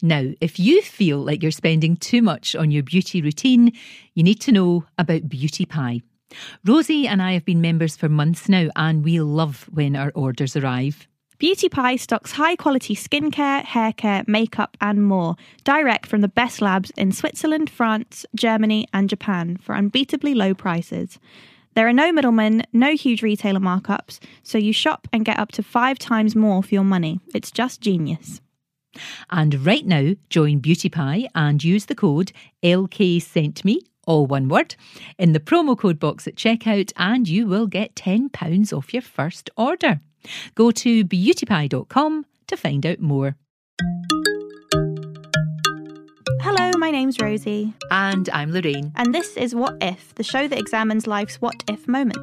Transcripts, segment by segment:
Now, if you feel like you're spending too much on your beauty routine, you need to know about Beauty Pie. Rosie and I have been members for months now, and we love when our orders arrive. Beauty Pie stocks high quality skincare, hair care, makeup, and more, direct from the best labs in Switzerland, France, Germany, and Japan for unbeatably low prices. There are no middlemen, no huge retailer markups, so you shop and get up to five times more for your money. It's just genius. And right now, join Beauty Pie and use the code LK Sent Me, all one word, in the promo code box at checkout, and you will get £10 off your first order. Go to beautypie.com to find out more. My name's Rosie. And I'm Lorraine. And this is What If, the show that examines life's what if moment.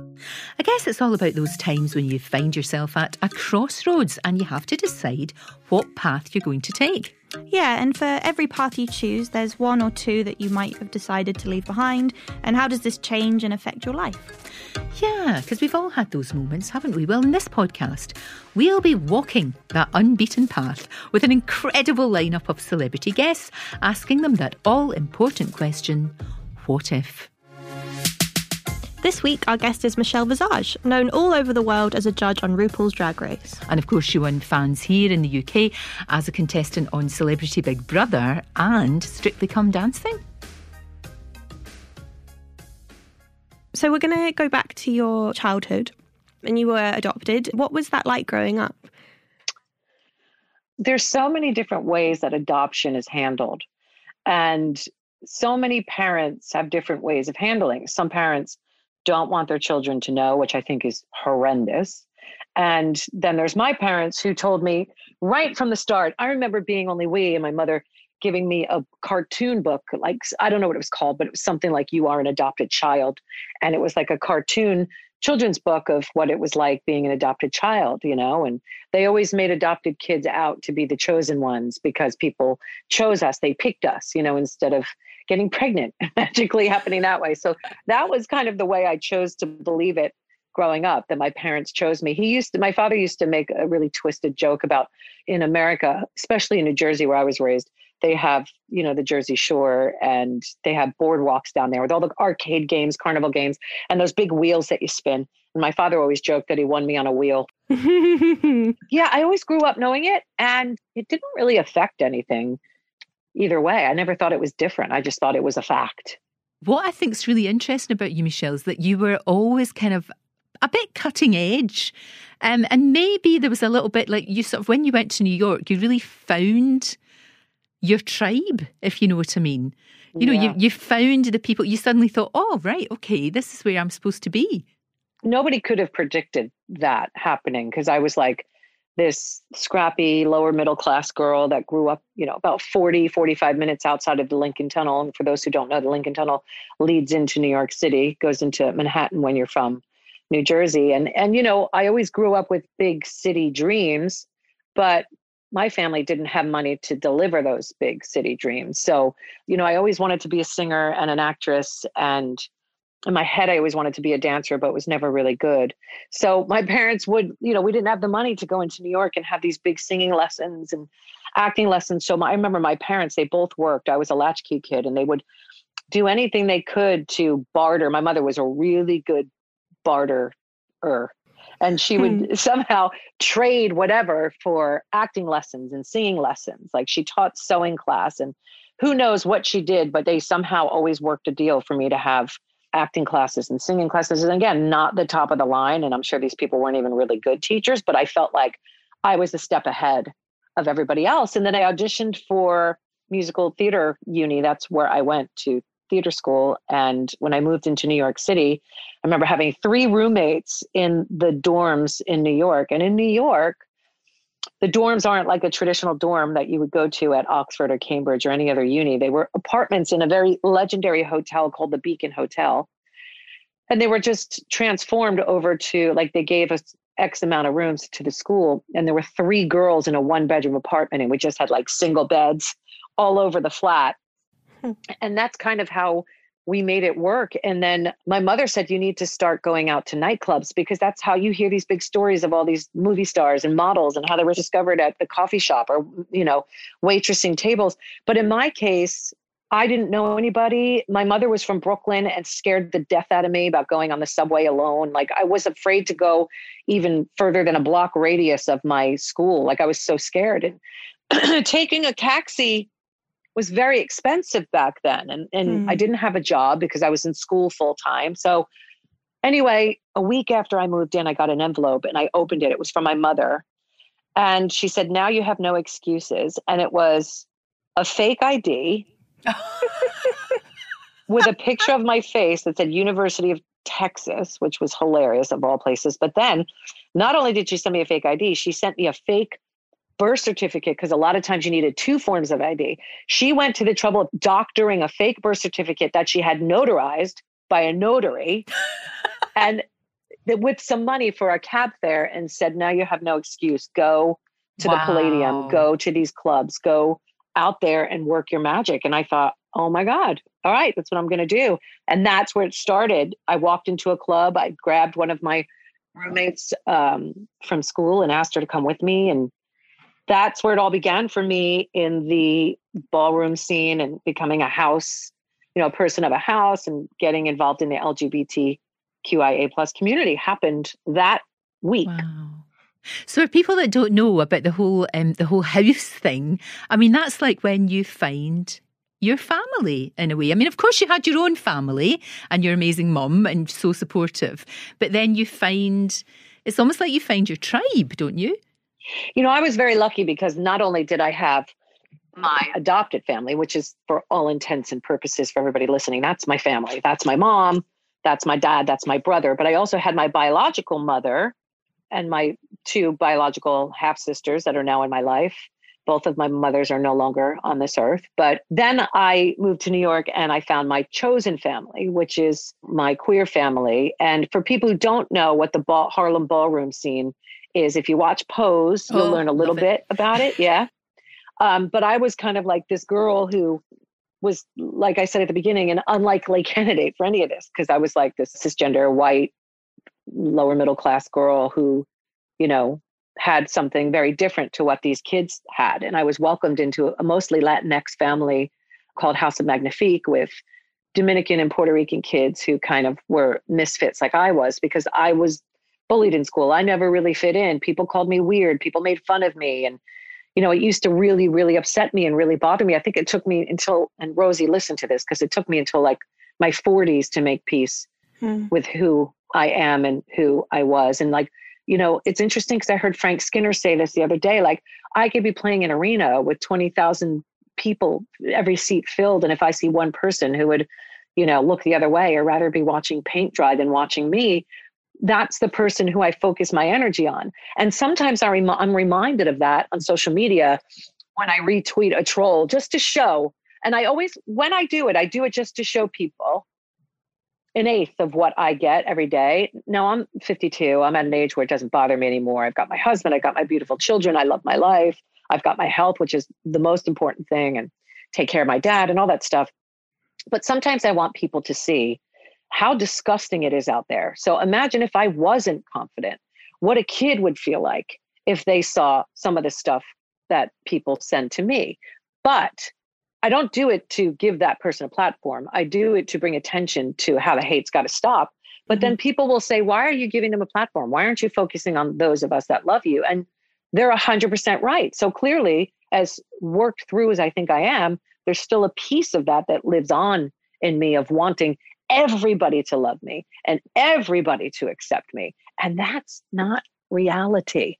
I guess it's all about those times when you find yourself at a crossroads and you have to decide what path you're going to take. Yeah, and for every path you choose, there's one or two that you might have decided to leave behind. And how does this change and affect your life? Yeah, because we've all had those moments, haven't we? Well, in this podcast, we'll be walking that unbeaten path with an incredible lineup of celebrity guests, asking them that all important question what if? This week, our guest is Michelle Visage, known all over the world as a judge on RuPaul's Drag Race. And of course, she won fans here in the UK as a contestant on Celebrity Big Brother and Strictly Come Dancing. So, we're going to go back to your childhood, and you were adopted. What was that like growing up? There's so many different ways that adoption is handled. And so many parents have different ways of handling. Some parents don't want their children to know, which I think is horrendous. And then there's my parents who told me right from the start. I remember being only wee and my mother giving me a cartoon book, like I don't know what it was called, but it was something like You Are an Adopted Child. And it was like a cartoon children's book of what it was like being an adopted child, you know. And they always made adopted kids out to be the chosen ones because people chose us, they picked us, you know, instead of getting pregnant magically happening that way. So that was kind of the way I chose to believe it growing up that my parents chose me. He used to, my father used to make a really twisted joke about in America, especially in New Jersey where I was raised, they have, you know, the Jersey Shore and they have boardwalks down there with all the arcade games, carnival games, and those big wheels that you spin. And my father always joked that he won me on a wheel. yeah, I always grew up knowing it and it didn't really affect anything either way. I never thought it was different. I just thought it was a fact. What I think is really interesting about you, Michelle, is that you were always kind of a bit cutting edge. Um, and maybe there was a little bit like you sort of, when you went to New York, you really found your tribe, if you know what I mean. You know, yeah. you, you found the people, you suddenly thought, oh, right, okay, this is where I'm supposed to be. Nobody could have predicted that happening because I was like, this scrappy lower middle class girl that grew up, you know, about 40, 45 minutes outside of the Lincoln Tunnel. And for those who don't know, the Lincoln Tunnel leads into New York City, goes into Manhattan when you're from New Jersey. And and you know, I always grew up with big city dreams, but my family didn't have money to deliver those big city dreams. So, you know, I always wanted to be a singer and an actress and in my head i always wanted to be a dancer but was never really good. So my parents would you know we didn't have the money to go into new york and have these big singing lessons and acting lessons. So my, i remember my parents they both worked. I was a latchkey kid and they would do anything they could to barter. My mother was a really good barterer and she would hmm. somehow trade whatever for acting lessons and singing lessons like she taught sewing class and who knows what she did but they somehow always worked a deal for me to have acting classes and singing classes. And again, not the top of the line. And I'm sure these people weren't even really good teachers, but I felt like I was a step ahead of everybody else. And then I auditioned for musical theater uni. That's where I went to theater school. And when I moved into New York City, I remember having three roommates in the dorms in New York. And in New York, the dorms aren't like a traditional dorm that you would go to at Oxford or Cambridge or any other uni. They were apartments in a very legendary hotel called the Beacon Hotel. And they were just transformed over to like they gave us X amount of rooms to the school. And there were three girls in a one bedroom apartment, and we just had like single beds all over the flat. Hmm. And that's kind of how we made it work. And then my mother said, You need to start going out to nightclubs because that's how you hear these big stories of all these movie stars and models and how they were discovered at the coffee shop or, you know, waitressing tables. But in my case, I didn't know anybody. My mother was from Brooklyn and scared the death out of me about going on the subway alone. Like I was afraid to go even further than a block radius of my school. Like I was so scared. And taking a taxi was very expensive back then. And, and mm. I didn't have a job because I was in school full time. So, anyway, a week after I moved in, I got an envelope and I opened it. It was from my mother. And she said, Now you have no excuses. And it was a fake ID with a picture of my face that said University of Texas, which was hilarious of all places. But then not only did she send me a fake ID, she sent me a fake birth certificate because a lot of times you needed two forms of ID. She went to the trouble of doctoring a fake birth certificate that she had notarized by a notary and with some money for a cab fare and said, Now you have no excuse. Go to wow. the Palladium, go to these clubs, go out there and work your magic. And I thought, Oh my God, all right, that's what I'm going to do. And that's where it started. I walked into a club, I grabbed one of my roommates um, from school and asked her to come with me. And that's where it all began for me in the ballroom scene and becoming a house, you know, a person of a house and getting involved in the LGBTQIA plus community happened that week. Wow. So for people that don't know about the whole um, the whole house thing, I mean that's like when you find your family in a way. I mean, of course you had your own family and your amazing mum and so supportive, but then you find it's almost like you find your tribe, don't you? You know, I was very lucky because not only did I have my adopted family, which is for all intents and purposes for everybody listening, that's my family. That's my mom, that's my dad, that's my brother. But I also had my biological mother and my two biological half sisters that are now in my life. Both of my mothers are no longer on this earth. But then I moved to New York and I found my chosen family, which is my queer family. And for people who don't know what the ball, Harlem ballroom scene is if you watch Pose, you'll oh, learn a little bit about it. Yeah. Um, but I was kind of like this girl who was, like I said at the beginning, an unlikely candidate for any of this because I was like this cisgender, white, lower middle class girl who, you know, had something very different to what these kids had. And I was welcomed into a mostly Latinx family called House of Magnifique with Dominican and Puerto Rican kids who kind of were misfits like I was because I was bullied in school. I never really fit in. People called me weird. People made fun of me. And, you know, it used to really, really upset me and really bother me. I think it took me until, and Rosie listened to this because it took me until like my 40s to make peace hmm. with who I am and who I was. And like, you know, it's interesting because I heard Frank Skinner say this the other day. Like, I could be playing in an arena with 20,000 people, every seat filled. And if I see one person who would, you know, look the other way or rather be watching paint dry than watching me, that's the person who I focus my energy on. And sometimes I rem- I'm reminded of that on social media when I retweet a troll just to show. And I always, when I do it, I do it just to show people an eighth of what I get every day. Now I'm 52. I'm at an age where it doesn't bother me anymore. I've got my husband, I've got my beautiful children, I love my life, I've got my health, which is the most important thing, and take care of my dad and all that stuff. But sometimes I want people to see how disgusting it is out there. So imagine if I wasn't confident, what a kid would feel like if they saw some of the stuff that people send to me. But I don't do it to give that person a platform. I do it to bring attention to how the hate's got to stop. But mm-hmm. then people will say, why are you giving them a platform? Why aren't you focusing on those of us that love you? And they're 100% right. So clearly, as worked through as I think I am, there's still a piece of that that lives on in me of wanting everybody to love me and everybody to accept me. And that's not reality.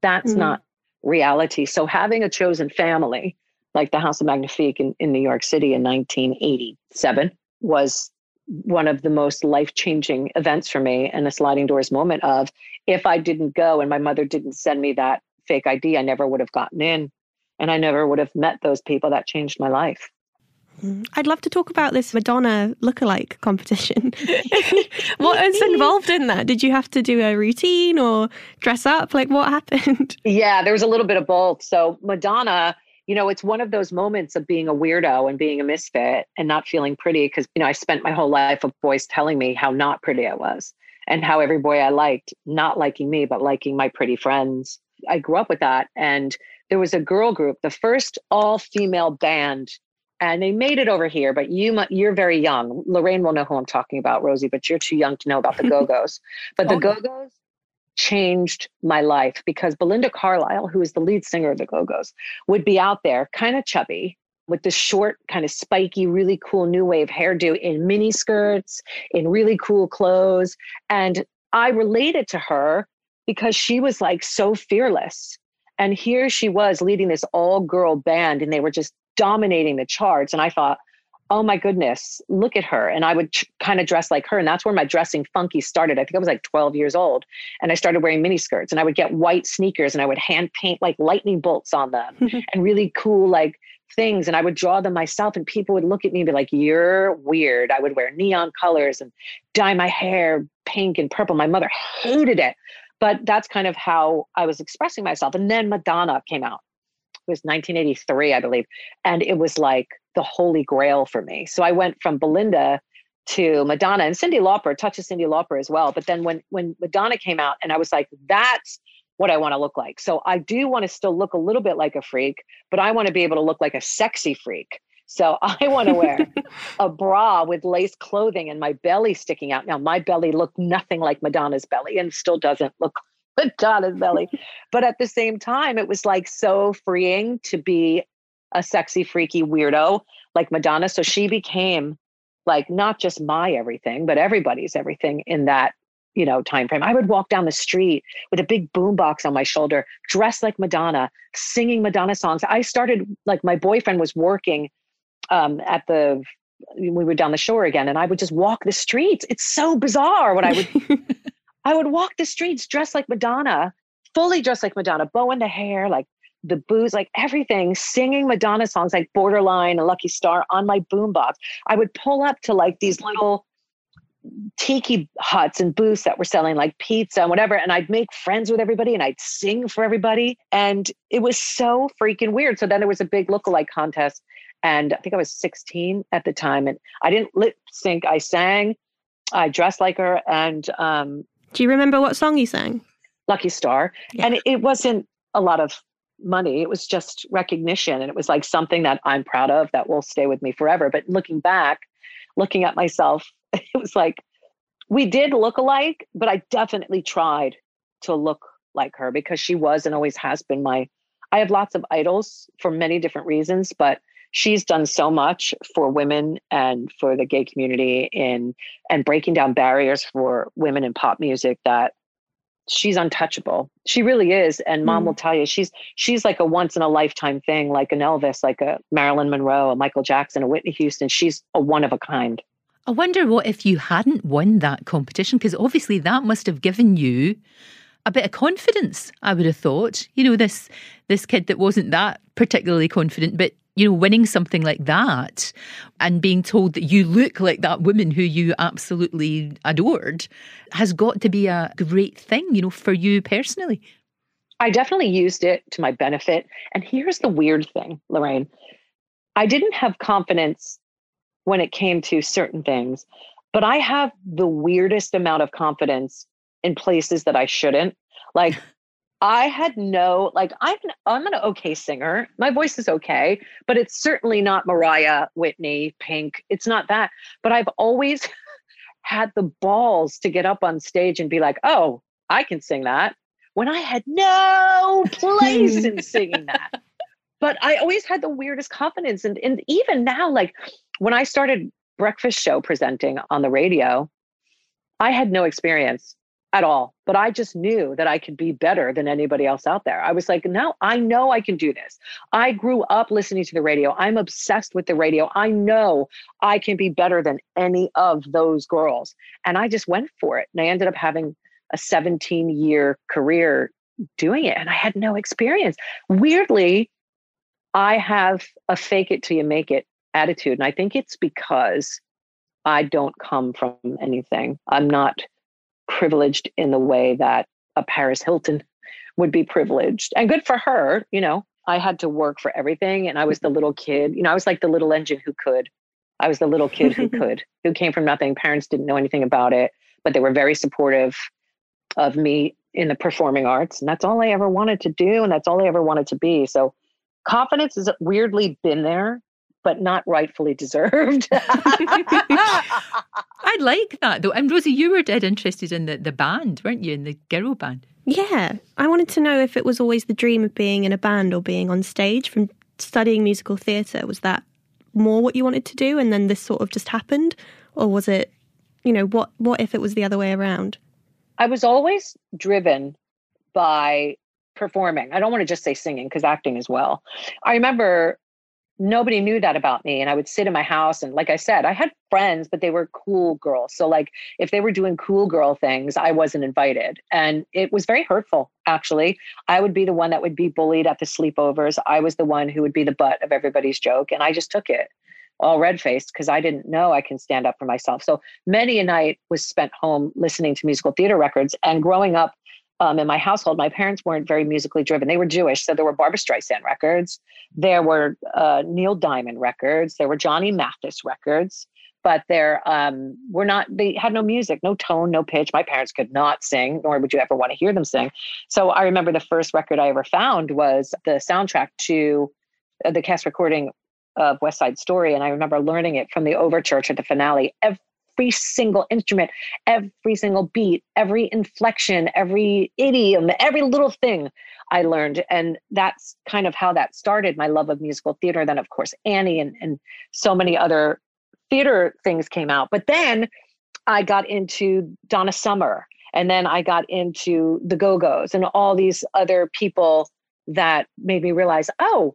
That's mm-hmm. not reality. So having a chosen family like the House of Magnifique in, in New York City in 1987 was one of the most life changing events for me and a sliding doors moment of if I didn't go and my mother didn't send me that fake ID, I never would have gotten in and I never would have met those people that changed my life. Mm. I'd love to talk about this Madonna lookalike competition. what was involved in that? Did you have to do a routine or dress up? Like what happened? Yeah, there was a little bit of both. So Madonna you know, it's one of those moments of being a weirdo and being a misfit and not feeling pretty because, you know, I spent my whole life of boys telling me how not pretty I was and how every boy I liked, not liking me, but liking my pretty friends. I grew up with that. And there was a girl group, the first all female band, and they made it over here, but you, you're very young. Lorraine will know who I'm talking about, Rosie, but you're too young to know about the Go-Go's. But the oh, Go-Go's changed my life because Belinda Carlisle, who is the lead singer of the Go-Go's, would be out there kind of chubby with this short, kind of spiky, really cool new wave hairdo in mini skirts, in really cool clothes. And I related to her because she was like so fearless. And here she was leading this all girl band, and they were just dominating the charts. And I thought, oh my goodness, look at her. And I would ch- kind of dress like her. And that's where my dressing funky started. I think I was like 12 years old. And I started wearing mini skirts and I would get white sneakers and I would hand paint like lightning bolts on them and really cool like things. And I would draw them myself. And people would look at me and be like, you're weird. I would wear neon colors and dye my hair pink and purple. My mother hated it. But that's kind of how I was expressing myself. And then Madonna came out. Was 1983, I believe. And it was like, the holy grail for me. So I went from Belinda to Madonna and Cyndi Lauper, touch of Cyndi Lauper as well. But then when when Madonna came out, and I was like, that's what I want to look like. So I do want to still look a little bit like a freak, but I want to be able to look like a sexy freak. So I want to wear a bra with lace clothing and my belly sticking out. Now my belly looked nothing like Madonna's belly and still doesn't look Madonna's belly. But at the same time, it was like so freeing to be a sexy, freaky weirdo like Madonna. So she became like not just my everything, but everybody's everything in that you know time frame. I would walk down the street with a big boombox on my shoulder, dressed like Madonna, singing Madonna songs. I started like my boyfriend was working um, at the we were down the shore again, and I would just walk the streets. It's so bizarre what I would. I would walk the streets dressed like Madonna, fully dressed like Madonna, bow in the hair, like the booze, like everything, singing Madonna songs like Borderline and Lucky Star on my boombox. I would pull up to like these little tiki huts and booths that were selling like pizza and whatever. And I'd make friends with everybody and I'd sing for everybody. And it was so freaking weird. So then there was a big lookalike contest. And I think I was 16 at the time. And I didn't lip sync, I sang, I dressed like her. And um, do you remember what song you sang? Lucky Star. Yeah. And it, it wasn't a lot of money. It was just recognition. And it was like something that I'm proud of that will stay with me forever. But looking back, looking at myself, it was like we did look alike, but I definitely tried to look like her because she was and always has been my. I have lots of idols for many different reasons, but she's done so much for women and for the gay community in and breaking down barriers for women in pop music that she's untouchable. She really is. And mom mm. will tell you she's she's like a once in a lifetime thing, like an Elvis, like a Marilyn Monroe, a Michael Jackson, a Whitney Houston. She's a one of a kind. I wonder what if you hadn't won that competition, because obviously that must have given you a bit of confidence, I would have thought. You know, this this kid that wasn't that particularly confident, but you know, winning something like that and being told that you look like that woman who you absolutely adored has got to be a great thing, you know, for you personally. I definitely used it to my benefit. And here's the weird thing, Lorraine. I didn't have confidence when it came to certain things, but I have the weirdest amount of confidence in places that I shouldn't. Like I had no like I'm I'm an okay singer. My voice is okay, but it's certainly not Mariah, Whitney, Pink. It's not that. But I've always had the balls to get up on stage and be like, "Oh, I can sing that." When I had no place in singing that. But I always had the weirdest confidence and and even now like when I started breakfast show presenting on the radio, I had no experience at all. But I just knew that I could be better than anybody else out there. I was like, no, I know I can do this. I grew up listening to the radio. I'm obsessed with the radio. I know I can be better than any of those girls. And I just went for it. And I ended up having a 17 year career doing it. And I had no experience. Weirdly, I have a fake it till you make it attitude. And I think it's because I don't come from anything. I'm not privileged in the way that a Paris Hilton would be privileged. And good for her, you know. I had to work for everything. And I was the little kid, you know, I was like the little engine who could. I was the little kid who could, who came from nothing. Parents didn't know anything about it, but they were very supportive of me in the performing arts. And that's all I ever wanted to do. And that's all I ever wanted to be. So confidence has weirdly been there, but not rightfully deserved. I like that though. And Rosie, you were dead interested in the, the band, weren't you, in the girl band? Yeah. I wanted to know if it was always the dream of being in a band or being on stage from studying musical theatre. Was that more what you wanted to do and then this sort of just happened? Or was it, you know, what what if it was the other way around? I was always driven by performing. I don't want to just say singing because acting as well. I remember nobody knew that about me and i would sit in my house and like i said i had friends but they were cool girls. So like if they were doing cool girl things i wasn't invited. And it was very hurtful actually. I would be the one that would be bullied at the sleepovers. I was the one who would be the butt of everybody's joke and i just took it all red faced because i didn't know i can stand up for myself. So many a night was spent home listening to musical theater records and growing up um, in my household, my parents weren't very musically driven. They were Jewish, so there were Barbra Streisand records, there were uh, Neil Diamond records, there were Johnny Mathis records, but there um, were not. They had no music, no tone, no pitch. My parents could not sing, nor would you ever want to hear them sing. So I remember the first record I ever found was the soundtrack to uh, the cast recording of West Side Story, and I remember learning it from the overture to the finale every every single instrument, every single beat, every inflection, every idiom, every little thing I learned. And that's kind of how that started my love of musical theater. Then, of course, Annie and, and so many other theater things came out. But then I got into Donna Summer. And then I got into the Go-Go's and all these other people that made me realize, oh,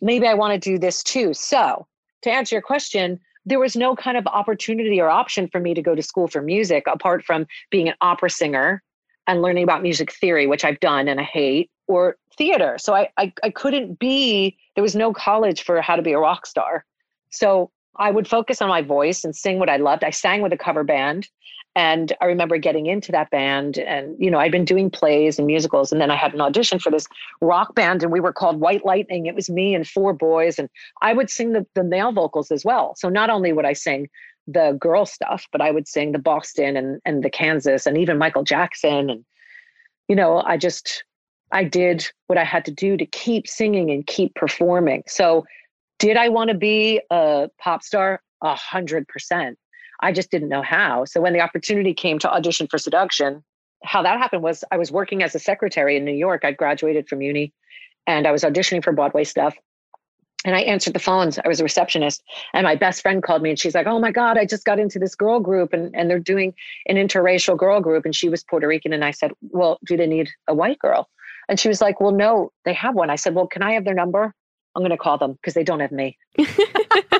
maybe I want to do this too. So, to answer your question, there was no kind of opportunity or option for me to go to school for music apart from being an opera singer and learning about music theory, which I've done and I hate, or theater. So I, I, I couldn't be, there was no college for how to be a rock star. So I would focus on my voice and sing what I loved. I sang with a cover band and I remember getting into that band, and you know, I'd been doing plays and musicals, and then I had an audition for this rock band, and we were called White Lightning. It was me and four boys, and I would sing the, the male vocals as well. So not only would I sing the girl stuff, but I would sing the Boston and and the Kansas, and even Michael Jackson, and you know, I just I did what I had to do to keep singing and keep performing. So, did I want to be a pop star? A hundred percent I just didn't know how. So when the opportunity came to audition for seduction, how that happened was I was working as a secretary in New York. I'd graduated from uni and I was auditioning for Broadway stuff. And I answered the phones. I was a receptionist. And my best friend called me and she's like, Oh my God, I just got into this girl group and, and they're doing an interracial girl group. And she was Puerto Rican. And I said, Well, do they need a white girl? And she was like, Well, no, they have one. I said, Well, can I have their number? I'm going to call them because they don't have me.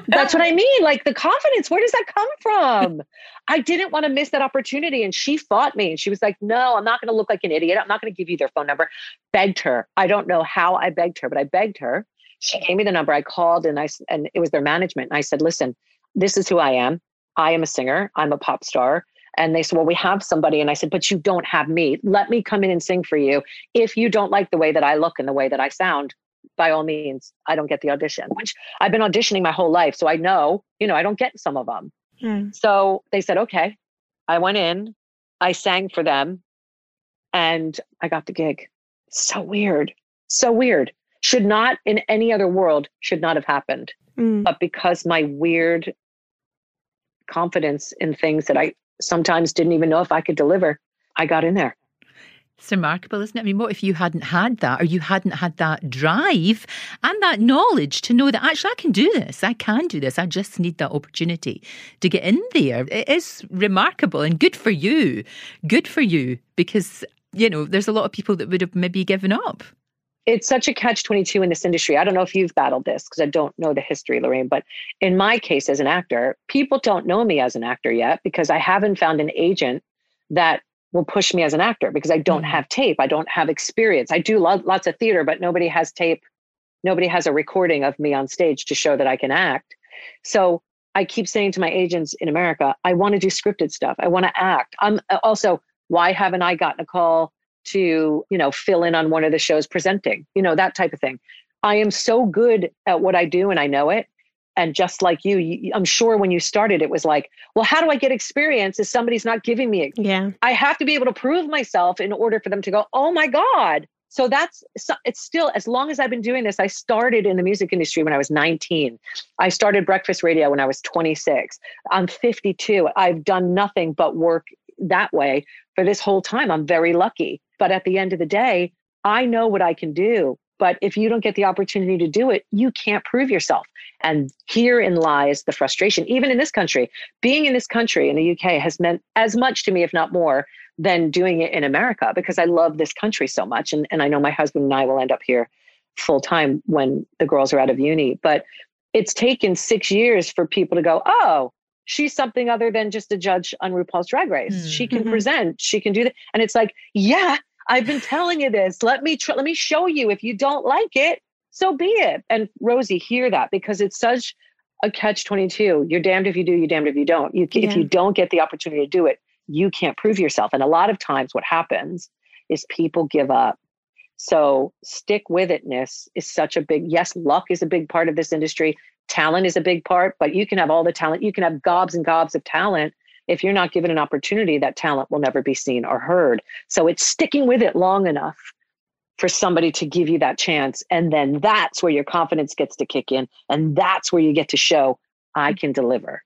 That's what I mean. Like the confidence, where does that come from? I didn't want to miss that opportunity. And she fought me. And she was like, no, I'm not going to look like an idiot. I'm not going to give you their phone number. Begged her. I don't know how I begged her, but I begged her. She gave me the number. I called and I, and it was their management. And I said, listen, this is who I am. I am a singer. I'm a pop star. And they said, Well, we have somebody. And I said, But you don't have me. Let me come in and sing for you. If you don't like the way that I look and the way that I sound, by all means, I don't get the audition, which I've been auditioning my whole life. So I know, you know, I don't get some of them. Mm. So they said, okay. I went in, I sang for them, and I got the gig. So weird. So weird. Should not in any other world, should not have happened. Mm. But because my weird confidence in things that I sometimes didn't even know if I could deliver, I got in there. It's remarkable, isn't it? I mean, what if you hadn't had that or you hadn't had that drive and that knowledge to know that actually I can do this, I can do this, I just need that opportunity to get in there? It is remarkable and good for you. Good for you because, you know, there's a lot of people that would have maybe given up. It's such a catch 22 in this industry. I don't know if you've battled this because I don't know the history, Lorraine, but in my case as an actor, people don't know me as an actor yet because I haven't found an agent that will push me as an actor because I don't mm-hmm. have tape. I don't have experience. I do lo- lots of theater, but nobody has tape. Nobody has a recording of me on stage to show that I can act. So I keep saying to my agents in America, I want to do scripted stuff. I want to act. I'm uh, also, why haven't I gotten a call to, you know, fill in on one of the shows presenting, you know, that type of thing. I am so good at what I do and I know it. And just like you, you, I'm sure when you started, it was like, well, how do I get experience if somebody's not giving me it? Yeah. I have to be able to prove myself in order for them to go, oh my God. So that's, it's still, as long as I've been doing this, I started in the music industry when I was 19. I started breakfast radio when I was 26. I'm 52. I've done nothing but work that way for this whole time. I'm very lucky. But at the end of the day, I know what I can do. But if you don't get the opportunity to do it, you can't prove yourself. And herein lies the frustration. Even in this country, being in this country in the UK has meant as much to me, if not more, than doing it in America because I love this country so much. And, and I know my husband and I will end up here full time when the girls are out of uni. But it's taken six years for people to go, oh, she's something other than just a judge on RuPaul's Drag Race. Mm. She can mm-hmm. present, she can do that. And it's like, yeah, I've been telling you this. Let me tr- let me show you. If you don't like it, so be it. And Rosie, hear that because it's such a catch 22. You're damned if you do, you're damned if you don't. You, yeah. If you don't get the opportunity to do it, you can't prove yourself. And a lot of times what happens is people give up. So stick with itness is such a big, yes, luck is a big part of this industry. Talent is a big part, but you can have all the talent. You can have gobs and gobs of talent. If you're not given an opportunity, that talent will never be seen or heard. So it's sticking with it long enough for somebody to give you that chance. And then that's where your confidence gets to kick in. And that's where you get to show I can deliver.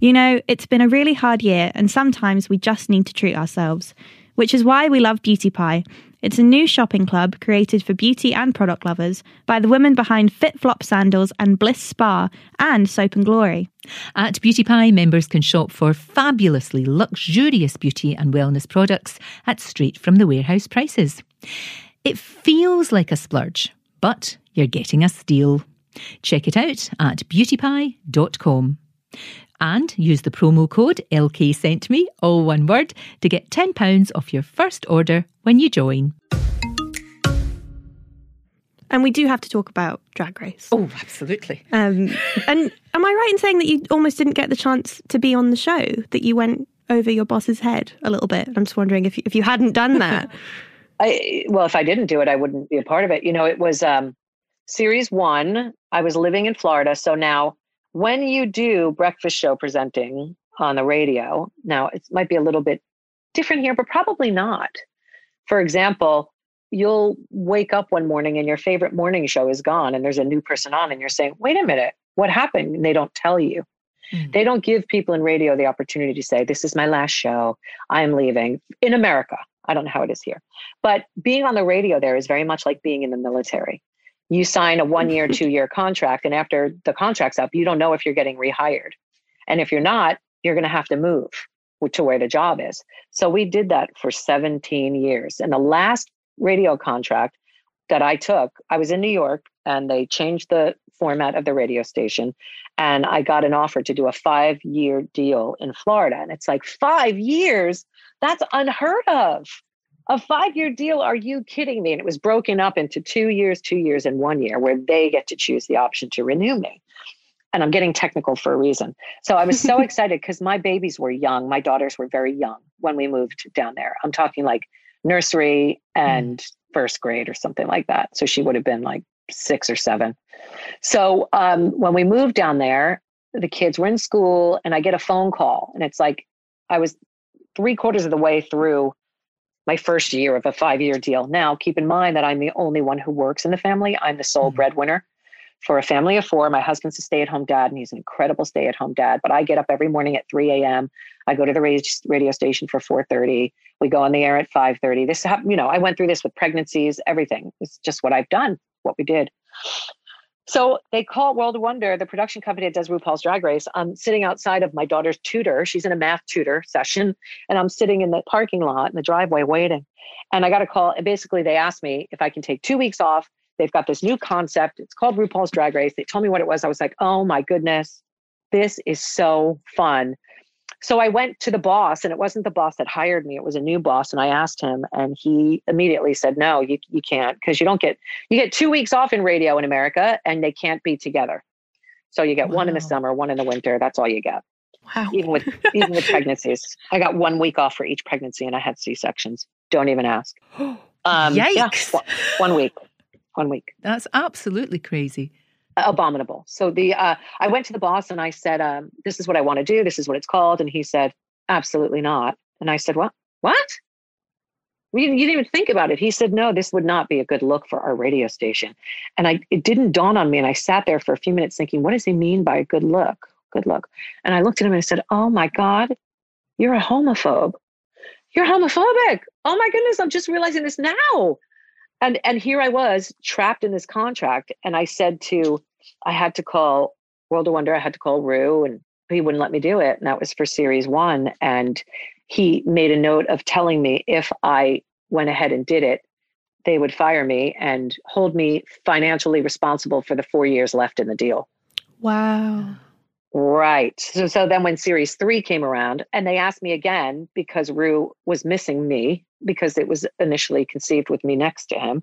You know, it's been a really hard year, and sometimes we just need to treat ourselves, which is why we love Beauty Pie. It's a new shopping club created for beauty and product lovers by the women behind FitFlop Sandals and Bliss Spa and Soap and Glory. At Beauty Pie, members can shop for fabulously luxurious beauty and wellness products at straight from the warehouse prices. It feels like a splurge, but you're getting a steal. Check it out at beautypie.com and use the promo code LK sent me, all one word, to get £10 off your first order when you join. And we do have to talk about Drag Race. Oh, absolutely. Um, and am I right in saying that you almost didn't get the chance to be on the show, that you went over your boss's head a little bit? I'm just wondering if, if you hadn't done that. I, well, if I didn't do it, I wouldn't be a part of it. You know, it was um, series one. I was living in Florida. So now when you do breakfast show presenting on the radio, now it might be a little bit different here, but probably not. For example, you'll wake up one morning and your favorite morning show is gone and there's a new person on and you're saying, wait a minute, what happened? And they don't tell you. Mm-hmm. They don't give people in radio the opportunity to say, this is my last show. I'm leaving in America. I don't know how it is here. But being on the radio there is very much like being in the military you sign a one year, two year contract, and after the contract's up, you don't know if you're getting rehired. And if you're not, you're going to have to move to where the job is. So we did that for 17 years. And the last radio contract that I took, I was in New York and they changed the format of the radio station. And I got an offer to do a five year deal in Florida. And it's like, five years? That's unheard of a five year deal? Are you kidding me? And it was broken up into two years two years and one year where they get to choose the option to renew me. And i'm getting technical for a reason. So i was so excited because my babies were young. My daughters were very young when we moved down there. I'm talking like nursery and mm. first grade or something like that. So she would have been like six or seven. So um, when we moved down there the kids were in school and i get a phone call and it's like i was three quarters of the way through my first year of a five year deal. Now, keep in mind that I'm the only one who works in the family. I'm the sole mm-hmm. breadwinner for a family of four. My husband's a stay at home dad, and he's an incredible stay at home dad. But I get up every morning at 3 a.m. I go to the radio station for 4:30. We go on the air at 5:30. This, you know, I went through this with pregnancies, everything. It's just what I've done, what we did. So they call World Wonder, the production company that does RuPaul's Drag Race. I'm sitting outside of my daughter's tutor. She's in a math tutor session, and I'm sitting in the parking lot in the driveway waiting. And I got a call, and basically they asked me if I can take two weeks off. They've got this new concept. It's called RuPaul's Drag Race. They told me what it was. I was like, oh my goodness, this is so fun. So I went to the boss, and it wasn't the boss that hired me. It was a new boss, and I asked him, and he immediately said, "No, you you can't because you don't get you get two weeks off in radio in America, and they can't be together. So you get wow. one in the summer, one in the winter. That's all you get. Wow. Even with even with pregnancies, I got one week off for each pregnancy, and I had C sections. Don't even ask. Um, Yikes. one- one week. One week. That's absolutely crazy. Abominable. So the uh, I went to the boss and I said, um, "This is what I want to do. This is what it's called." And he said, "Absolutely not." And I said, "What? What? We didn't, you didn't even think about it." He said, "No, this would not be a good look for our radio station." And I it didn't dawn on me, and I sat there for a few minutes thinking, "What does he mean by a good look? Good look?" And I looked at him and I said, "Oh my God, you're a homophobe. You're homophobic. Oh my goodness, I'm just realizing this now." And and here I was trapped in this contract, and I said to I had to call World of Wonder. I had to call Ru, and he wouldn't let me do it. And that was for series one. And he made a note of telling me if I went ahead and did it, they would fire me and hold me financially responsible for the four years left in the deal. Wow. Right. So, so then when series three came around and they asked me again because Ru was missing me because it was initially conceived with me next to him,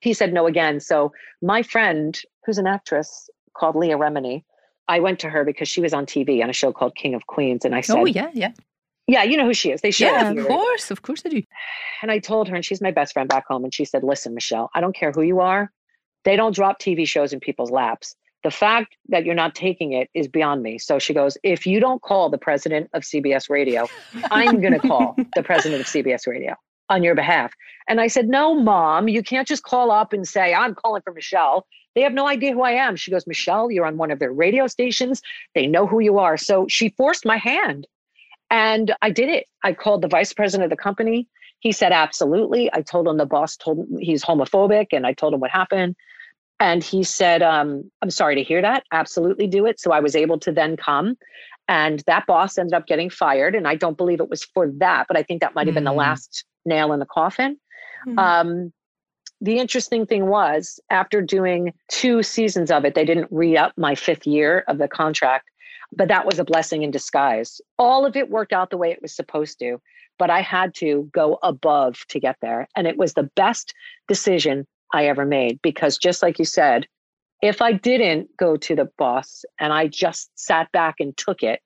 he said no again. So my friend, who's an actress called Leah Remini, I went to her because she was on TV on a show called King of Queens. And I oh, said, oh, yeah, yeah. yeah, you know who she is. They show Yeah, of course. Of course I do. And I told her, and she's my best friend back home. And she said, Listen, Michelle, I don't care who you are. They don't drop TV shows in people's laps. The fact that you're not taking it is beyond me. So she goes, If you don't call the president of CBS Radio, I'm going to call the president of CBS Radio on your behalf. And I said, No, mom, you can't just call up and say, I'm calling for Michelle. They have no idea who I am. She goes, Michelle, you're on one of their radio stations. They know who you are. So she forced my hand. And I did it. I called the vice president of the company. He said, absolutely. I told him the boss told him he's homophobic and I told him what happened. And he said, um, I'm sorry to hear that. Absolutely do it. So I was able to then come. And that boss ended up getting fired. And I don't believe it was for that, but I think that might have been the Mm. last nail in the coffin. Hmm. Um, the interesting thing was, after doing two seasons of it, they didn't re up my fifth year of the contract, but that was a blessing in disguise. All of it worked out the way it was supposed to, but I had to go above to get there. And it was the best decision I ever made because, just like you said, if I didn't go to the boss and I just sat back and took it,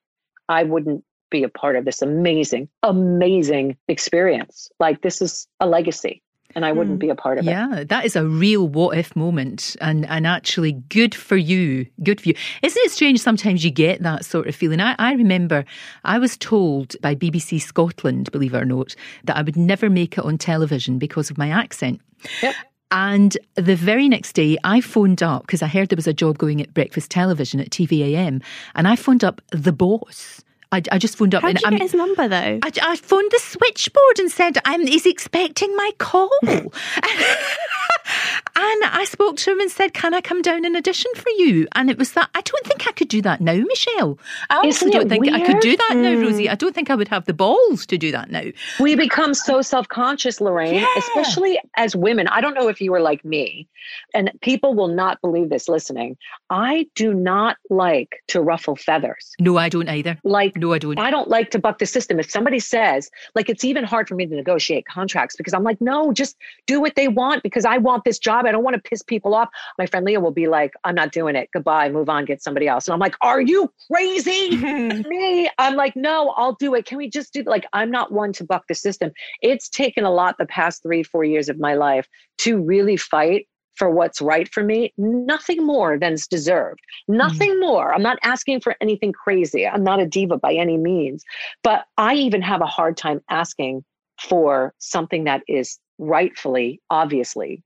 I wouldn't be a part of this amazing, amazing experience. Like, this is a legacy and I wouldn't Mm. be a part of it. Yeah, that is a real what if moment and, and actually good for you. Good for you. Isn't it strange sometimes you get that sort of feeling? I, I remember I was told by BBC Scotland, believe it or not, that I would never make it on television because of my accent. Yep. And the very next day, I phoned up because I heard there was a job going at breakfast television at TV-am, and I phoned up the boss. I, I just phoned up How did you I get his number though? I, I phoned the switchboard and said, I'm, he's expecting my call. and I spoke to him and said, Can I come down and audition for you? And it was that, I don't think I could do that now, Michelle. I honestly don't think I could do weird? that now. Rosie. Hmm. I don't think I would have the balls to do that now. We become so self conscious, Lorraine, Yeah. especially as women. I don't know if you were like me, and people will not believe this listening. I do not like to ruffle feathers. No, I don't either. Like, No, I don't. I don't like to buck the system. If somebody says, like, it's even hard for me to negotiate contracts because I'm like, no, just do what they want because I want this job. I don't want to piss people off. My friend Leah will be like, I'm not doing it. Goodbye, move on, get somebody else. And I'm like, are you crazy? me. I'm like, no, I'll do it. Can we just do like I'm not one to buck the system. It's taken a lot the past three, four years of my life to really fight for what's right for me. Nothing more than's deserved. Mm-hmm. Nothing more. I'm not asking for anything crazy. I'm not a diva by any means. But I even have a hard time asking for something that is rightfully, obviously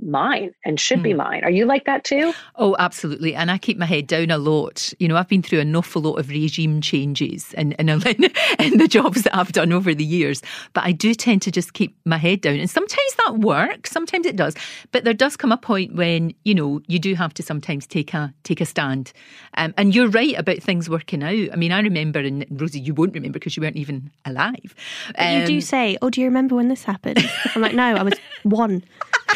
mine and should be Hmm. mine. Are you like that too? Oh, absolutely. And I keep my head down a lot. You know, I've been through an awful lot of regime changes in, in, in the jobs that I've done over the years. But I do tend to just keep my head down. And sometimes that works, sometimes it does. But there does come a point when, you know, you do have to sometimes take a take a stand. Um, and you're right about things working out. I mean, I remember, and Rosie, you won't remember because you weren't even alive. But you do Um, say, "Oh, do you remember when this happened?" I'm like, "No, I was one."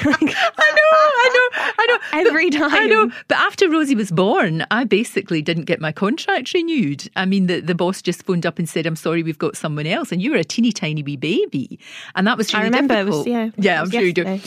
I know, I know, I know. Every time. I know. But after Rosie was born, I basically didn't get my contract renewed. I mean, the, the boss just phoned up and said, I'm sorry, we've got someone else. And you were a teeny tiny wee baby. And that was I really remember it was- difficult. yeah, Yeah, I'm sure you do.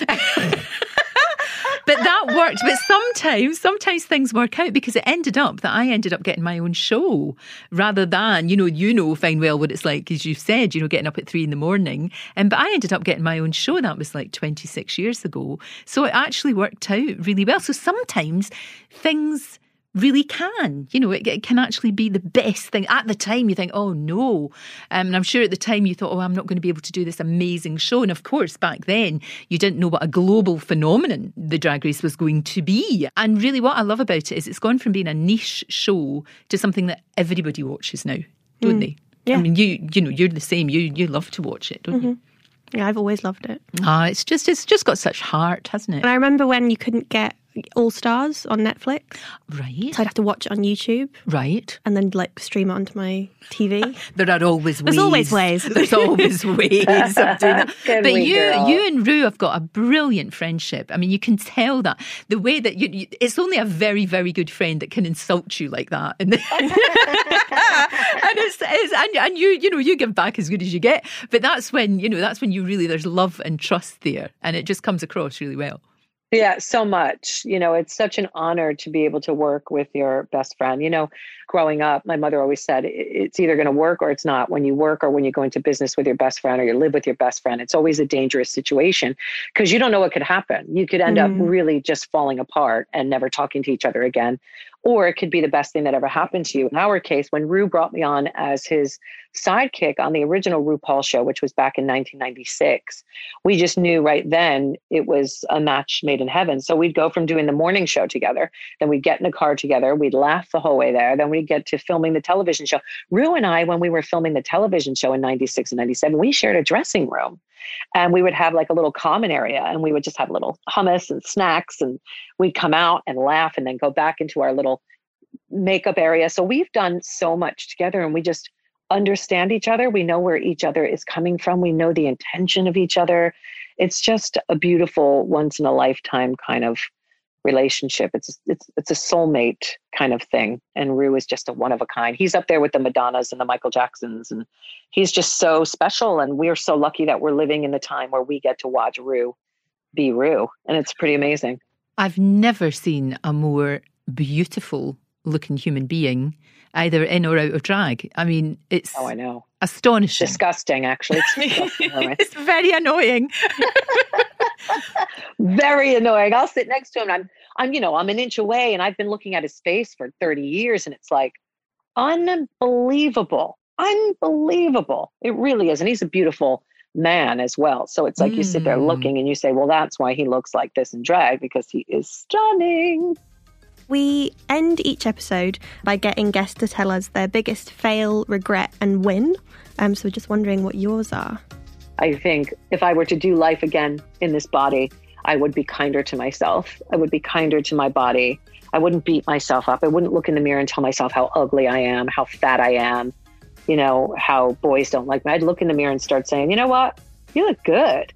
Worked, but sometimes, sometimes things work out because it ended up that I ended up getting my own show rather than, you know, you know fine well what it's like, as you've said, you know, getting up at three in the morning. And but I ended up getting my own show. That was like 26 years ago. So it actually worked out really well. So sometimes things really can. You know, it, it, can actually be the best thing. At the time, you think, oh no. Um, and I'm sure at the time you thought, oh, I'm not going to be able to do this amazing show. And of course, back then, you didn't know what a global phenomenon the Drag Race was going to be. And really, what I love about it is it's gone from being a niche show to something that everybody watches now, don't mm. they? Yeah. I mean, you you know, you're the same. You you love to watch it, don't mm-hmm. you? Yeah, I've always loved it. Ah, it's just it's just got such heart, hasn't it? And I remember when you couldn't get all Stars on Netflix. Right. So I'd have to watch it on YouTube. Right. And then like stream it onto my TV. there are always ways. There's always ways. There's always ways of doing that. but you, girl. you and Ru have got a brilliant friendship. I mean, you can tell that the way that you, you it's only a very, very good friend that can insult you like that. And, and it's, it's and, and you, you know, you give back as good as you get. But that's when, you know, that's when you really, there's love and trust there. And it just comes across really well. Yeah, so much. You know, it's such an honor to be able to work with your best friend. You know, growing up, my mother always said it's either going to work or it's not. When you work or when you go into business with your best friend or you live with your best friend, it's always a dangerous situation because you don't know what could happen. You could end mm. up really just falling apart and never talking to each other again or it could be the best thing that ever happened to you. In our case, when Ru brought me on as his sidekick on the original RuPaul show, which was back in 1996, we just knew right then it was a match made in heaven. So we'd go from doing the morning show together, then we'd get in a car together, we'd laugh the whole way there, then we'd get to filming the television show. Ru and I, when we were filming the television show in 96 and 97, we shared a dressing room and we would have like a little common area and we would just have little hummus and snacks and we'd come out and laugh and then go back into our little makeup area. So we've done so much together and we just understand each other. We know where each other is coming from. We know the intention of each other. It's just a beautiful once in a lifetime kind of relationship. It's it's it's a soulmate kind of thing. And Ru is just a one of a kind. He's up there with the Madonnas and the Michael Jacksons, and he's just so special. And we're so lucky that we're living in the time where we get to watch Ru be Ru, and it's pretty amazing. I've never seen a more beautiful looking human being, either in or out of drag. I mean, it's oh, I know, astonishing, disgusting. Actually, it's, it's very annoying. very annoying. I'll sit next to him. I'm, I'm, you know, I'm an inch away, and I've been looking at his face for 30 years, and it's like unbelievable, unbelievable. It really is, and he's a beautiful man as well. So it's like mm. you sit there mm. looking, and you say, "Well, that's why he looks like this in drag because he is stunning." We end each episode by getting guests to tell us their biggest fail, regret, and win. Um, so, just wondering what yours are. I think if I were to do life again in this body, I would be kinder to myself. I would be kinder to my body. I wouldn't beat myself up. I wouldn't look in the mirror and tell myself how ugly I am, how fat I am, you know, how boys don't like me. I'd look in the mirror and start saying, you know what? You look good.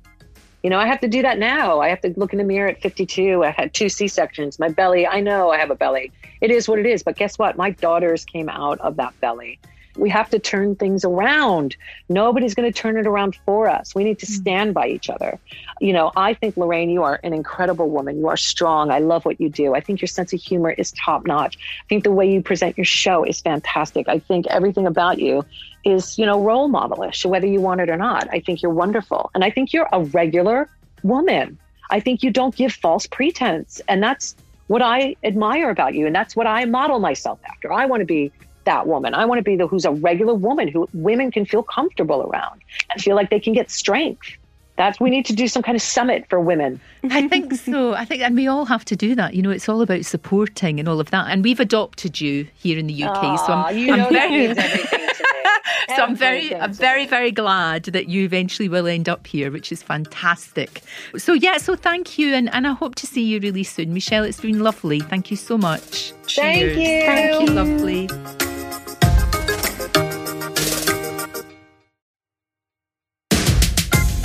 You know, I have to do that now. I have to look in the mirror at 52. I had two C sections. My belly, I know I have a belly. It is what it is. But guess what? My daughters came out of that belly. We have to turn things around. Nobody's going to turn it around for us. We need to hmm. stand by each other. You know, I think, Lorraine, you are an incredible woman. You are strong. I love what you do. I think your sense of humor is top notch. I think the way you present your show is fantastic. I think everything about you is, you know, role modelish, whether you want it or not. I think you're wonderful. And I think you're a regular woman. I think you don't give false pretense. And that's what I admire about you. And that's what I model myself after. I want to be that woman. I want to be the who's a regular woman who women can feel comfortable around and feel like they can get strength. That's we need to do some kind of summit for women. I think so. I think, and we all have to do that. You know, it's all about supporting and all of that. And we've adopted you here in the UK, Aww, so I'm, you I'm very. so I'm very, I'm very, very glad that you eventually will end up here, which is fantastic. So yeah, so thank you, and, and I hope to see you really soon, Michelle. It's been lovely. Thank you so much. Thank you. Thank you, lovely.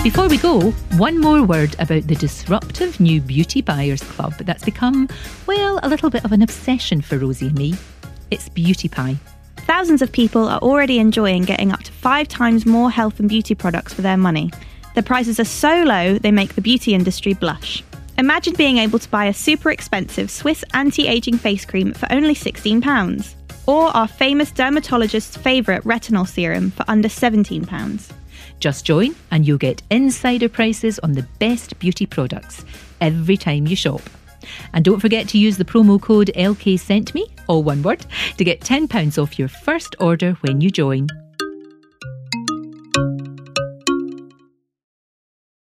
Before we go, one more word about the disruptive new Beauty Buyers Club that's become, well, a little bit of an obsession for Rosie and me. It's Beauty Pie. Thousands of people are already enjoying getting up to five times more health and beauty products for their money. The prices are so low, they make the beauty industry blush. Imagine being able to buy a super expensive Swiss anti aging face cream for only £16, or our famous dermatologist's favourite retinol serum for under £17. Just join and you'll get insider prices on the best beauty products every time you shop. And don't forget to use the promo code LK Sent Me, all one word, to get £10 off your first order when you join.